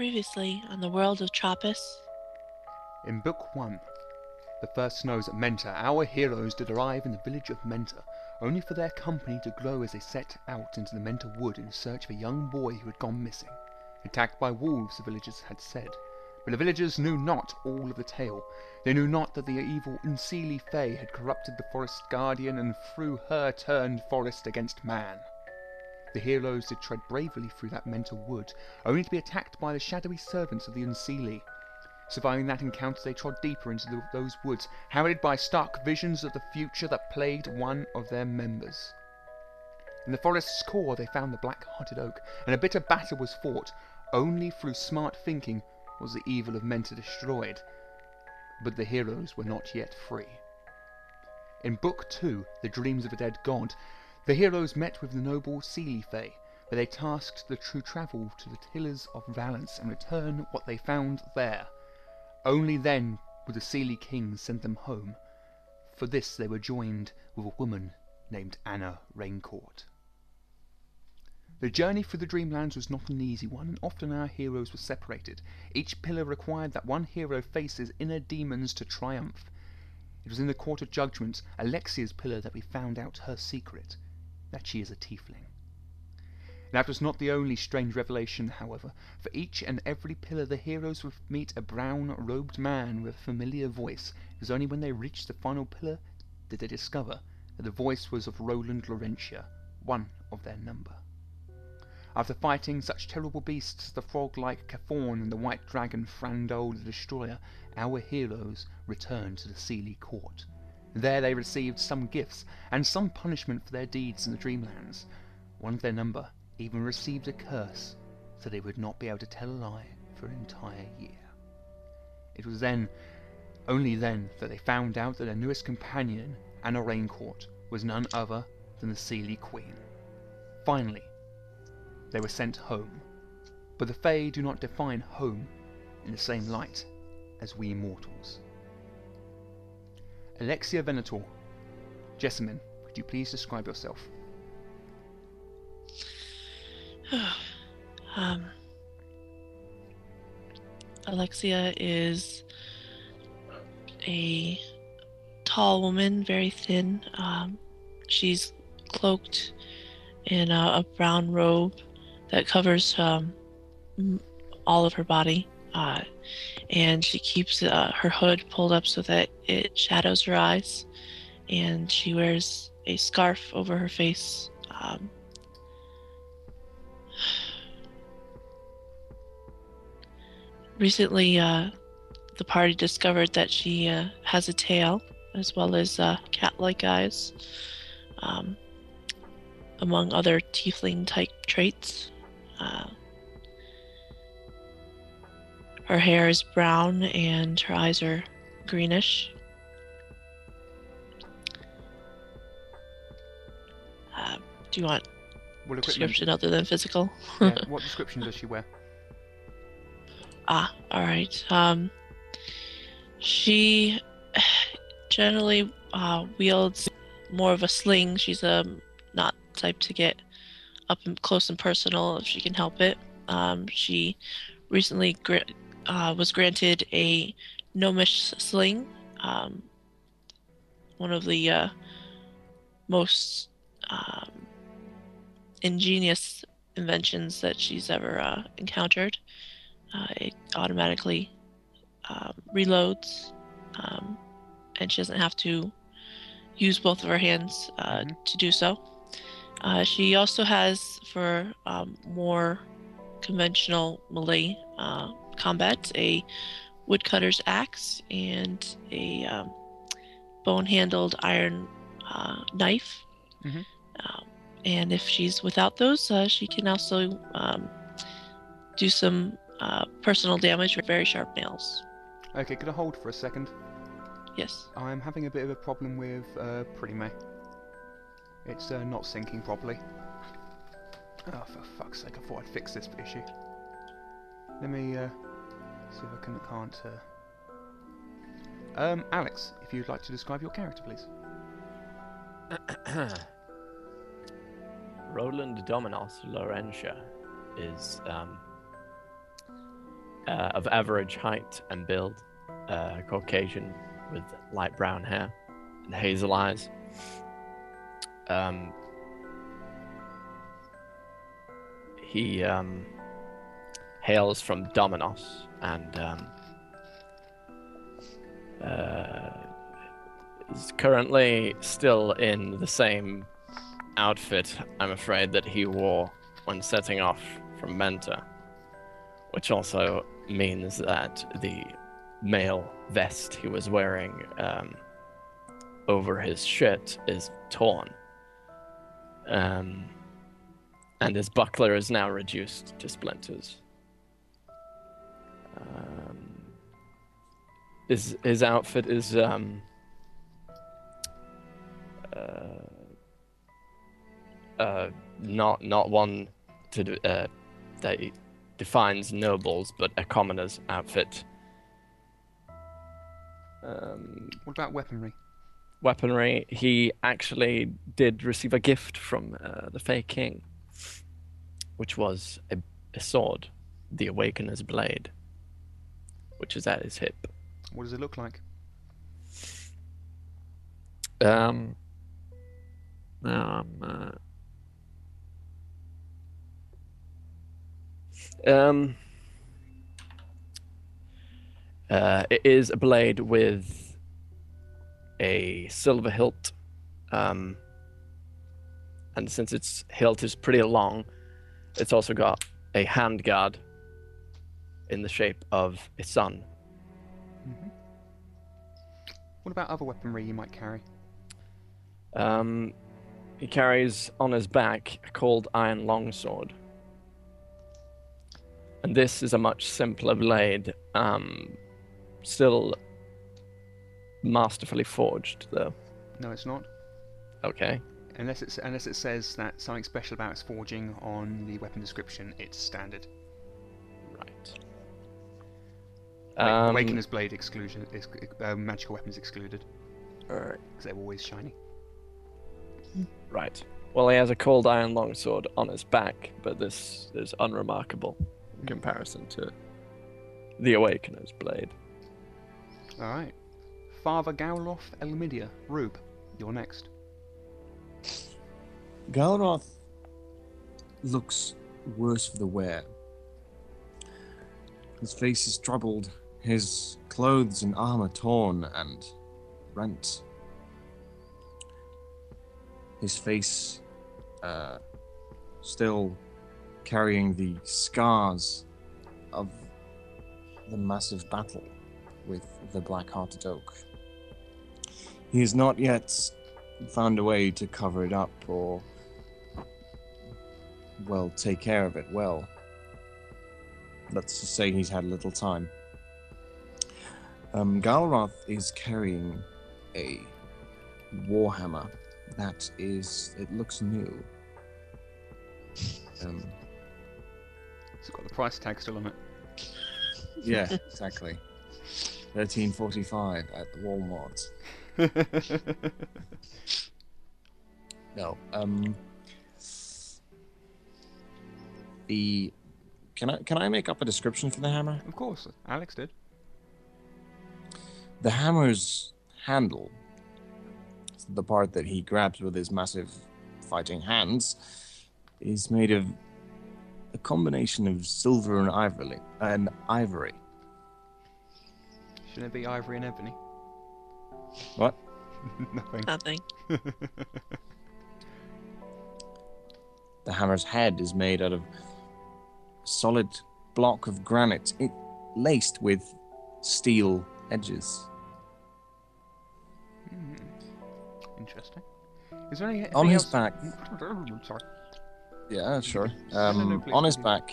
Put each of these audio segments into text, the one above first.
Previously on the world of Tropis. In Book 1, The First Snows at Menta, our heroes did arrive in the village of Menta, only for their company to grow as they set out into the Menta wood in search of a young boy who had gone missing. Attacked by wolves, the villagers had said. But the villagers knew not all of the tale. They knew not that the evil Unseelie Fay had corrupted the forest guardian and through her turned forest against man. The heroes did tread bravely through that Menta wood, only to be attacked by the shadowy servants of the Unseelie. Surviving that encounter, they trod deeper into the, those woods, harried by stark visions of the future that plagued one of their members. In the forest's core, they found the black-hearted oak, and a bitter battle was fought. Only through smart thinking was the evil of Menta destroyed. But the heroes were not yet free. In Book 2, The Dreams of a Dead God, the heroes met with the noble Seelie Fae, where they tasked the true travel to the Pillars of Valence and return what they found there. Only then would the Seelie King send them home. For this they were joined with a woman named Anna Raincourt. The journey through the Dreamlands was not an easy one, and often our heroes were separated. Each pillar required that one hero face his inner demons to triumph. It was in the Court of Judgment, Alexia's pillar, that we found out her secret that she is a tiefling. That was not the only strange revelation, however. For each and every pillar the heroes would meet a brown-robed man with a familiar voice. It was only when they reached the final pillar did they discover that the voice was of Roland Laurentia, one of their number. After fighting such terrible beasts as the frog-like Cathorn and the white dragon Frandol the Destroyer, our heroes returned to the Seelie Court. There they received some gifts and some punishment for their deeds in the Dreamlands. One of their number even received a curse so they would not be able to tell a lie for an entire year. It was then, only then, that they found out that their newest companion, Anna Raincourt, was none other than the Seelie Queen. Finally, they were sent home. But the Fae do not define home in the same light as we mortals. Alexia Venator. Jessamine, could you please describe yourself? um, Alexia is a tall woman, very thin. Um, she's cloaked in a, a, brown robe that covers um, all of her body. Uh, and she keeps uh, her hood pulled up so that it shadows her eyes, and she wears a scarf over her face. Um, recently, uh, the party discovered that she uh, has a tail as well as uh, cat-like eyes, um, among other tiefling-type traits. Her hair is brown and her eyes are greenish. Uh, do you want what description other than physical? yeah, what description does she wear? Ah, all right. Um, she generally uh, wields more of a sling. She's um, not type to get up and close and personal if she can help it. Um, she recently uh, was granted a gnomish sling, um, one of the uh, most um, ingenious inventions that she's ever uh, encountered. Uh, it automatically um, reloads, um, and she doesn't have to use both of her hands uh, mm-hmm. to do so. Uh, she also has, for um, more conventional melee uh, combat a woodcutter's axe and a um, bone handled iron uh, knife. Mm-hmm. Um, and if she's without those, uh, she can also um, do some uh, personal damage with very sharp nails. Okay, could I hold for a second? Yes. I'm having a bit of a problem with uh, Pretty May. It's uh, not syncing properly. Oh, for fuck's sake, I thought I'd fix this issue. Let me uh, see if I can. Uh... Um, Alex, if you'd like to describe your character, please. Roland Dominos Laurentia is um, uh, of average height and build, uh, Caucasian with light brown hair and hazel eyes. Um, he um, hails from Dominos and um, uh, is currently still in the same outfit, I'm afraid, that he wore when setting off from Menta, which also means that the mail vest he was wearing um, over his shirt is torn. Um, and his buckler is now reduced to splinters. Um, his his outfit is um, uh, uh, not not one to uh, that defines nobles, but a commoner's outfit. Um, What about weaponry? weaponry, he actually did receive a gift from uh, the Fey King, which was a, a sword, the Awakener's Blade, which is at his hip. What does it look like? Um, I'm. Uh... Um. Uh, it is a blade with a silver hilt, um, and since its hilt is pretty long, it's also got a hand guard in the shape of a sun. hmm What about other weaponry you might carry? Um, he carries on his back a cold iron longsword. And this is a much simpler blade, um, still masterfully forged, though. No, it's not. Okay. Unless it's unless it says that something special about its forging on the weapon description, it's standard. Um, Awakener's blade exclusion is uh, magical weapons excluded alright, because they're always shiny. right. Well, he has a cold iron longsword on his back, but this is unremarkable in comparison to the Awakener's blade. All right, Father Galroth Elmidia, Rube, you're next. Galroth looks worse for the wear. His face is troubled, his clothes and armor torn and rent. His face uh, still carrying the scars of the massive battle with the Black Hearted Oak. He has not yet found a way to cover it up or well take care of it well. Let's just say he's had little time. Um, Galroth is carrying a warhammer that is it looks new. Um, It's got the price tag still on it. yeah, exactly. Thirteen forty-five at the Walmart. No. Um. The can I can I make up a description for the hammer? of course, Alex did. The hammer's handle, the part that he grabs with his massive fighting hands, is made of a combination of silver and ivory. And ivory. Shouldn't it be ivory and ebony? What? Nothing. Nothing. The hammer's head is made out of a solid block of granite, it laced with steel edges. Hmm. Interesting. Is there any On his else- back, Sorry. Yeah, sure. No, no, no, Um, on his back,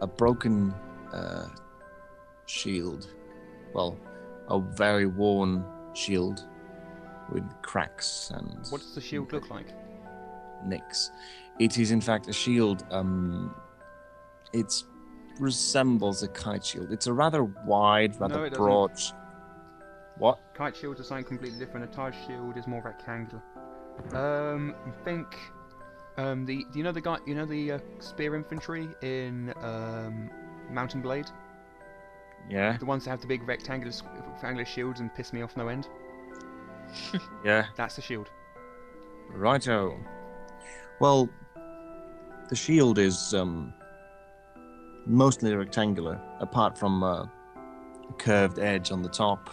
a broken uh, shield. Well, a very worn shield with cracks and What does the shield look like? nicks. It is, in fact, a shield. Um, it resembles a kite shield. It's a rather wide, rather No, it doesn't. broad. What? Kite shield is something completely different. A Taj shield is more rectangular. Um, I think um the do you know the guy you know the uh, spear infantry in um Mount and Blade. Yeah, The ones that have the big rectangular, rectangular shields and piss me off no end. yeah. That's the shield. Righto. Well, the shield is um, mostly rectangular, apart from uh, a curved edge on the top,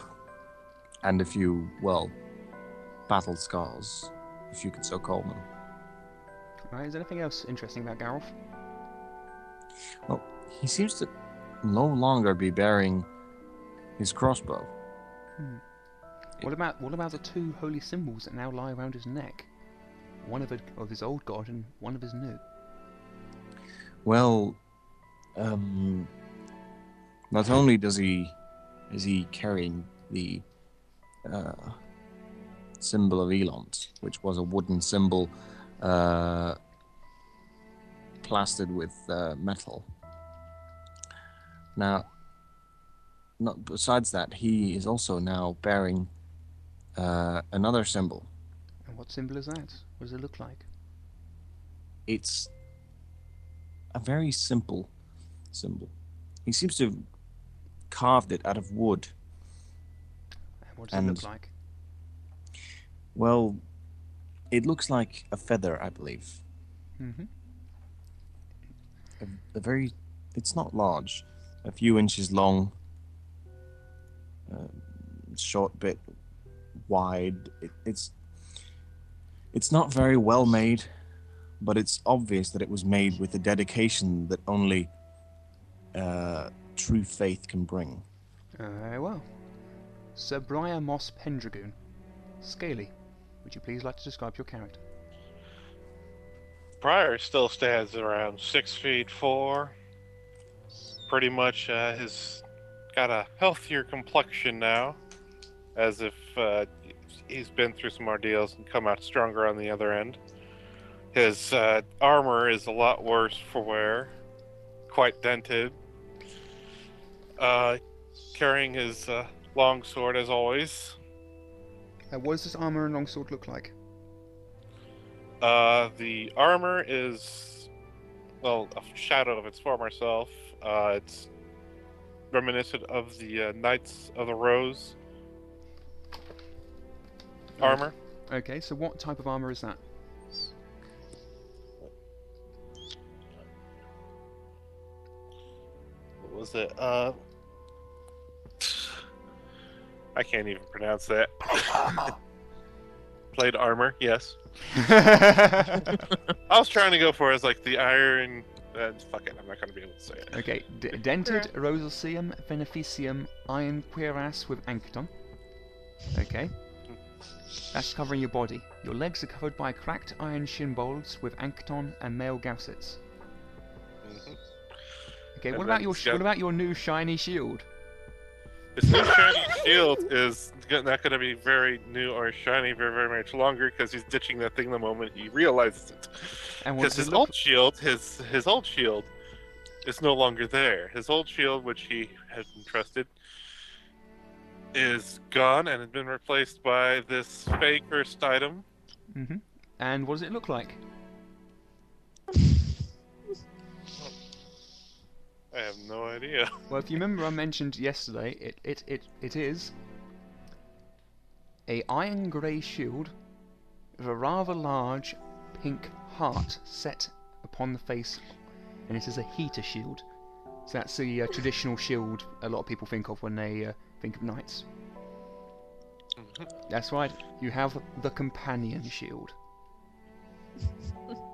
and a few, well, battle scars, if you could so call them. Right, is there anything else interesting about Gareth? Well, he seems to no longer be bearing his crossbow. What about what about the two holy symbols that now lie around his neck? One of, a, of his old god and one of his new. Well, um, not only does he is he carrying the uh, symbol of Elont, which was a wooden symbol uh, plastered with uh, metal. Now, not besides that, he is also now bearing uh, another symbol. And what symbol is that? What does it look like? it's a very simple symbol. He seems to have carved it out of wood. And what does it look like? Well, it looks like a feather, I believe. Mm-hmm. A, a very, it's not large, a few inches long, uh, short bit wide. It, it's, it's not very well made, but it's obvious that it was made with a dedication that only uh, true faith can bring. Uh, very well. Sir Briar Moss Pendragoon. Scaly, would you please like to describe your character? Pryor still stands around six feet four. Pretty much uh, has got a healthier complexion now, as if uh, he's been through some ordeals and come out stronger on the other end. His uh, armor is a lot worse for wear, quite dented. Uh, carrying his uh, long sword as always. Uh, what does this armor and longsword look like? Uh, the armor is, well, a shadow of its former self. Uh, it's reminiscent of the uh, Knights of the Rose armor. Okay, so what type of armor is that? What was it? Uh, I can't even pronounce that. Plate armor, yes. I was trying to go for it as like the iron. Uh, fuck it, I'm not gonna be able to say it. okay, d- dented Rosalcium Beneficium Iron Cuirass with Ankton. Okay. That's covering your body. Your legs are covered by cracked iron shin bolts with Ankton and mail goussets. Mhm. Okay, And what about your sh- got- what about your new shiny shield? This new shiny shield is not going to be very new or shiny very, very much longer because he's ditching that thing the moment he realizes it. And Because his old shield, his his old shield, is no longer there. His old shield, which he had entrusted, is gone and has been replaced by this fake cursed item. hmm And what does it look like? I have no idea. Well, if you remember, I mentioned yesterday, it it it, it is a iron grey shield with a rather large pink heart set upon the face, and it is a heater shield. So that's the uh, traditional shield a lot of people think of when they uh, think of knights. That's right. You have the companion shield.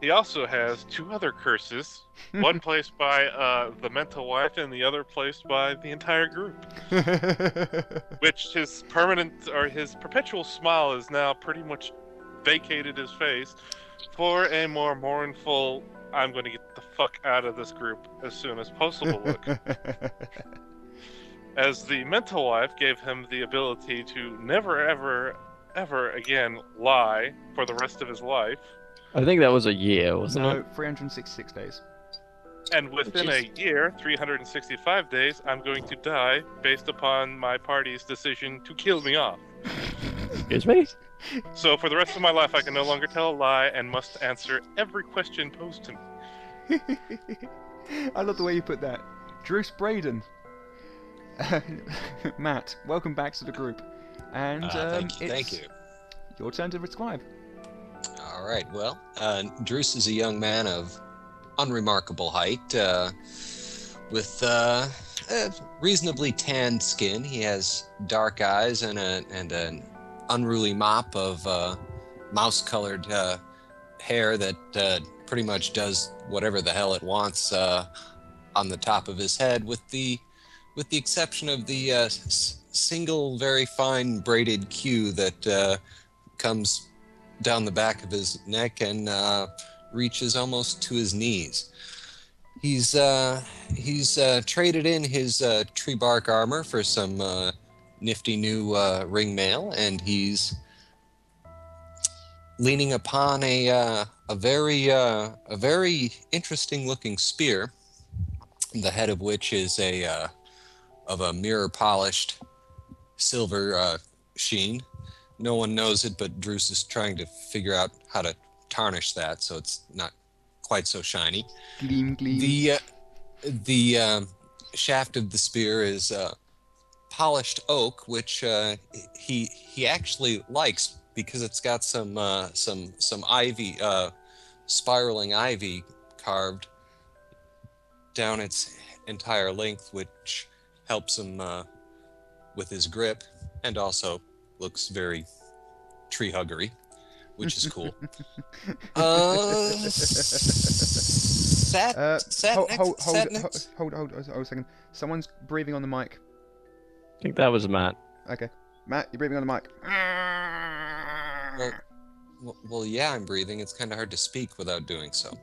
He also has two other curses, one placed by uh, the mental wife and the other placed by the entire group. which his permanent or his perpetual smile is now pretty much vacated his face for a more mournful I'm going to get the fuck out of this group as soon as possible look. as the mental wife gave him the ability to never ever ever again lie for the rest of his life I think that was a year, wasn't no, it? 366 days. and within a year 365 days i'm going to die based upon my party's decision to kill me off Excuse me? So for the rest of my life, I can no longer tell a lie and must answer every question posed to me. I love the way you put that. Druce Braden. Matt, welcome back to the group. And Uh, um, thank you. it's Thank you. your turn to describe. All right. Well, uh, Druce is a young man of unremarkable height, uh, with uh, a reasonably tanned skin. He has dark eyes and a and an unruly mop of uh, mouse-colored uh, hair that uh, pretty much does whatever the hell it wants uh, on the top of his head, with the with the exception of the s- single very fine braided queue that comes down the back of his neck and uh, reaches almost to his knees. He's uh, he's uh, traded in his uh, tree bark armor for some uh, nifty new uh, ring mail, and he's leaning upon a a very a very interesting looking spear, the head of which is a of a mirror polished silver sheen no one knows it, but Druce is trying to figure out how to tarnish that so it's not quite so shiny. Gleam, gleam. The uh, the um shaft of the spear is uh, polished oak, which uh, he he actually likes because it's got some uh, some some ivy, uh, spiraling ivy carved down its entire length, which helps him uh, with his grip and also looks very tree huggery, which is cool. uh, sat, Uh, sat hold, next, hold, hold, sat hold, next. hold, hold, hold, hold a second. Someone's breathing on the mic. I think that was Matt. Okay. Matt, you're breathing on the mic. Well, well, well, yeah, I'm breathing. It's kind of hard to speak without doing so.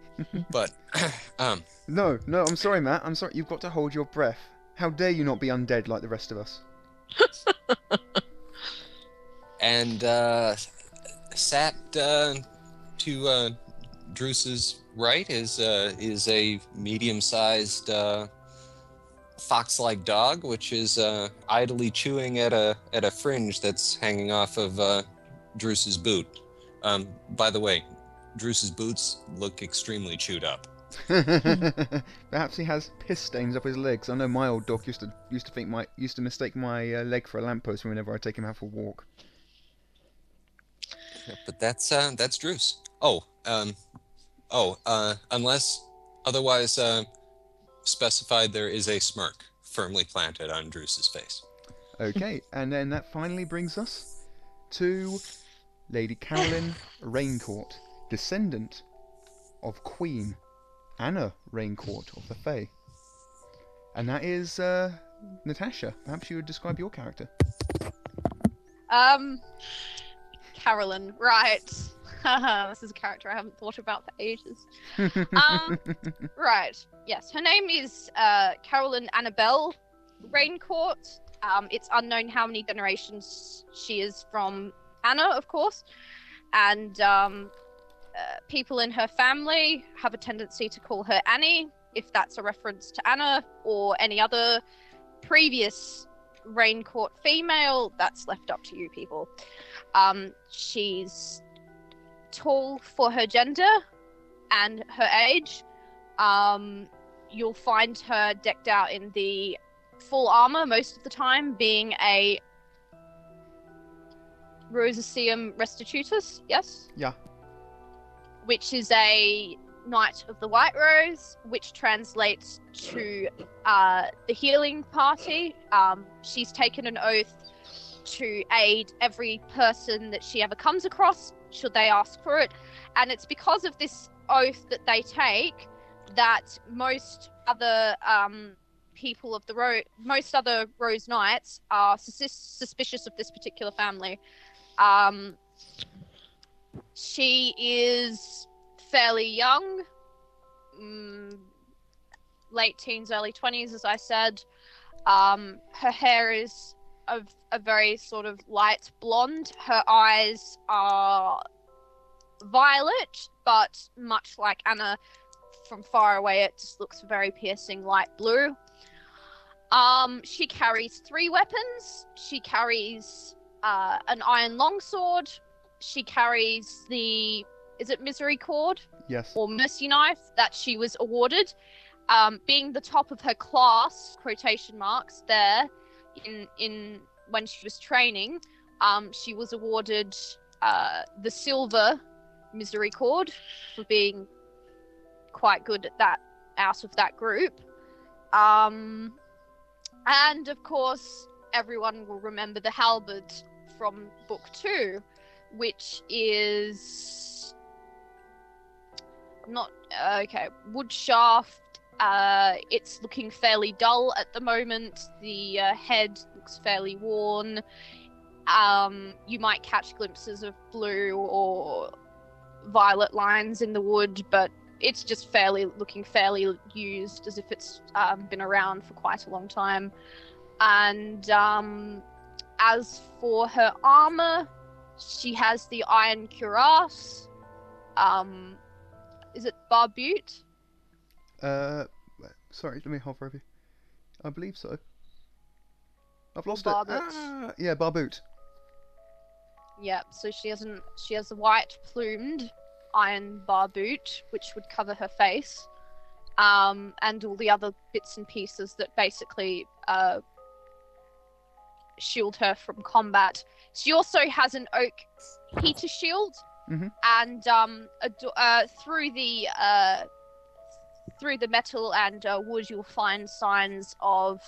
but, um, No, no, I'm sorry, Matt. I'm sorry. You've got to hold your breath. How dare you not be undead like the rest of us? and uh, sat uh, to uh, Druce's right is uh, is a medium-sized uh, fox-like dog, which is uh, idly chewing at a at a fringe that's hanging off of uh, Druce's boot. Um, by the way, Druce's boots look extremely chewed up. Perhaps he has piss stains up his legs. I know my old dog used to used to think my used to mistake my uh, leg for a lamppost whenever I take him out for a walk. But that's uh, that's Druce. Oh, um, oh, uh, unless otherwise uh, specified, there is a smirk firmly planted on Druce's face. Okay, and then that finally brings us to Lady Carolyn Raincourt, descendant of Queen Anna Raincourt of the Fae. And that is uh, Natasha. Perhaps you would describe your character. Um, Carolyn, right. this is a character I haven't thought about for ages. Um, right. Yes, her name is uh, Carolyn Annabelle Raincourt. Um, it's unknown how many generations she is from Anna, of course. And um, uh, people in her family have a tendency to call her Annie, if that's a reference to Anna or any other previous Raincourt female. That's left up to you people. Um, she's tall for her gender and her age. Um, you'll find her decked out in the full armor most of the time, being a Rosaceum Restitutus, yes? Yeah. Which is a Knight of the White Rose, which translates to uh, the healing party. Um, she's taken an oath to aid every person that she ever comes across, should they ask for it. And it's because of this oath that they take that most other um, people of the road, most other Rose Knights are sus- suspicious of this particular family. Um, she is fairly young, mm, late teens, early 20s, as I said. Um, her hair is of a very sort of light blonde. Her eyes are violet, but much like Anna, from far away, it just looks very piercing light blue. Um, she carries three weapons. She carries uh, an iron longsword. She carries the is it Misericord Yes. or Mercy Knife that she was awarded. Um, being the top of her class, quotation marks there, in in when she was training, um, she was awarded uh, the silver Misericord for being quite good at that out of that group. Um, and of course, everyone will remember the halberd from book two, which is not okay. Wood shaft. Uh, it's looking fairly dull at the moment. The uh, head looks fairly worn. Um, you might catch glimpses of blue or violet lines in the wood, but it's just fairly looking fairly used, as if it's um, been around for quite a long time. And um, as for her armor, she has the iron cuirass. Um, is it barbute? Uh, sorry, let me hover over. you. I believe so. I've lost Barbet. it. Ah, yeah, Barbute. Yep. So she has an she has a white plumed iron barbute, which would cover her face, um, and all the other bits and pieces that basically uh, shield her from combat. She also has an oak heater shield, Mhm. and um, a uh, through the uh, through the metal and uh, wood, you'll find signs of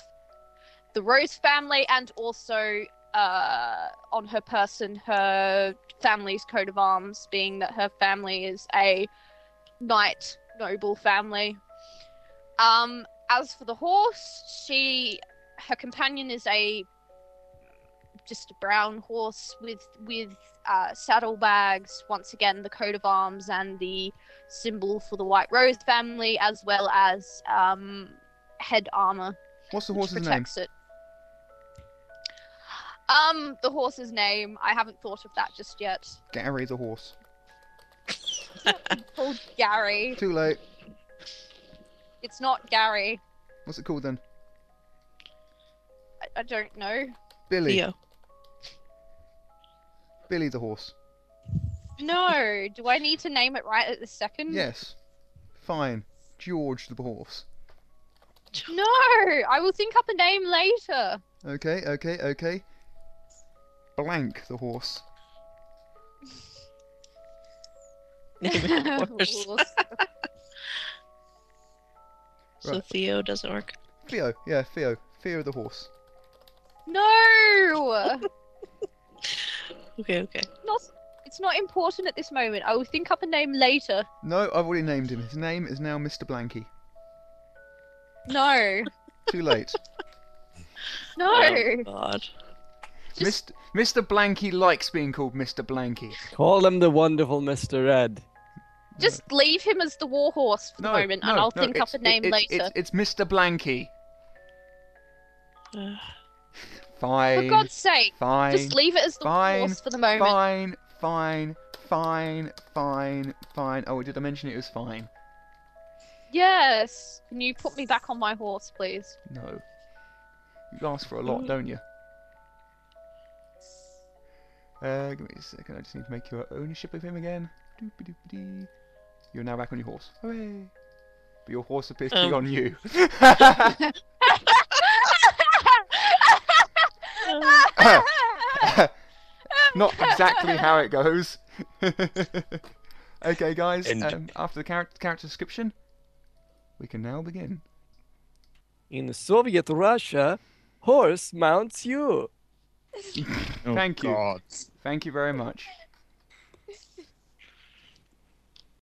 the Rose family, and also uh, on her person her family's coat of arms, being that her family is a knight noble family. Um, as for the horse, she her companion is a just a brown horse with with uh, saddlebags. Once again, the coat of arms and the symbol for the White Rose family, as well as um, head armor What's the which horse's name? protects it. Um, the horse's name. I haven't thought of that just yet. Gary the horse. Called Gary. Too late. It's not Gary. What's it called then? I, I don't know. Billy. Theo. Billy the horse. No. Do I need to name it right at the second? Yes. Fine. George the horse. No. I will think up a name later. Okay, okay, okay. Blank the horse. Horse. Horse. So Right. Theo doesn't work. Theo. Yeah, Theo. Theo the horse. no. Okay, okay. Not. It's not important at this moment. I will think up a name later. No, I've already named him. His name is now Mr. Blanky. No. Too late. No. Oh God. Just- Mr. Mr. Blanky likes being called Mr. Blanky. Call him the wonderful Mr. Red. Just leave him as the warhorse for No, the moment, no, and I'll no, think up a name it- it's, later. It's, it's Mr. Blanky. Fine. For God's sake, fine. just leave it as the fine, horse for the moment. Fine, fine, fine, fine, fine. Oh, did I mention it was fine? Yes. Can you put me back on my horse, please? No. You ask for a lot, don't you? Uh, give me a second. I just need to make your ownership of him again. Doop-a-doop-a-dee. You're now back on your horse. Hooray! But your horse appears to be Oh. on you. Not exactly how it goes. okay, guys. And- Um, after the character character description, we can now begin. In Soviet Russia, horse mounts you. Oh, Thank you. God. Thank you very much.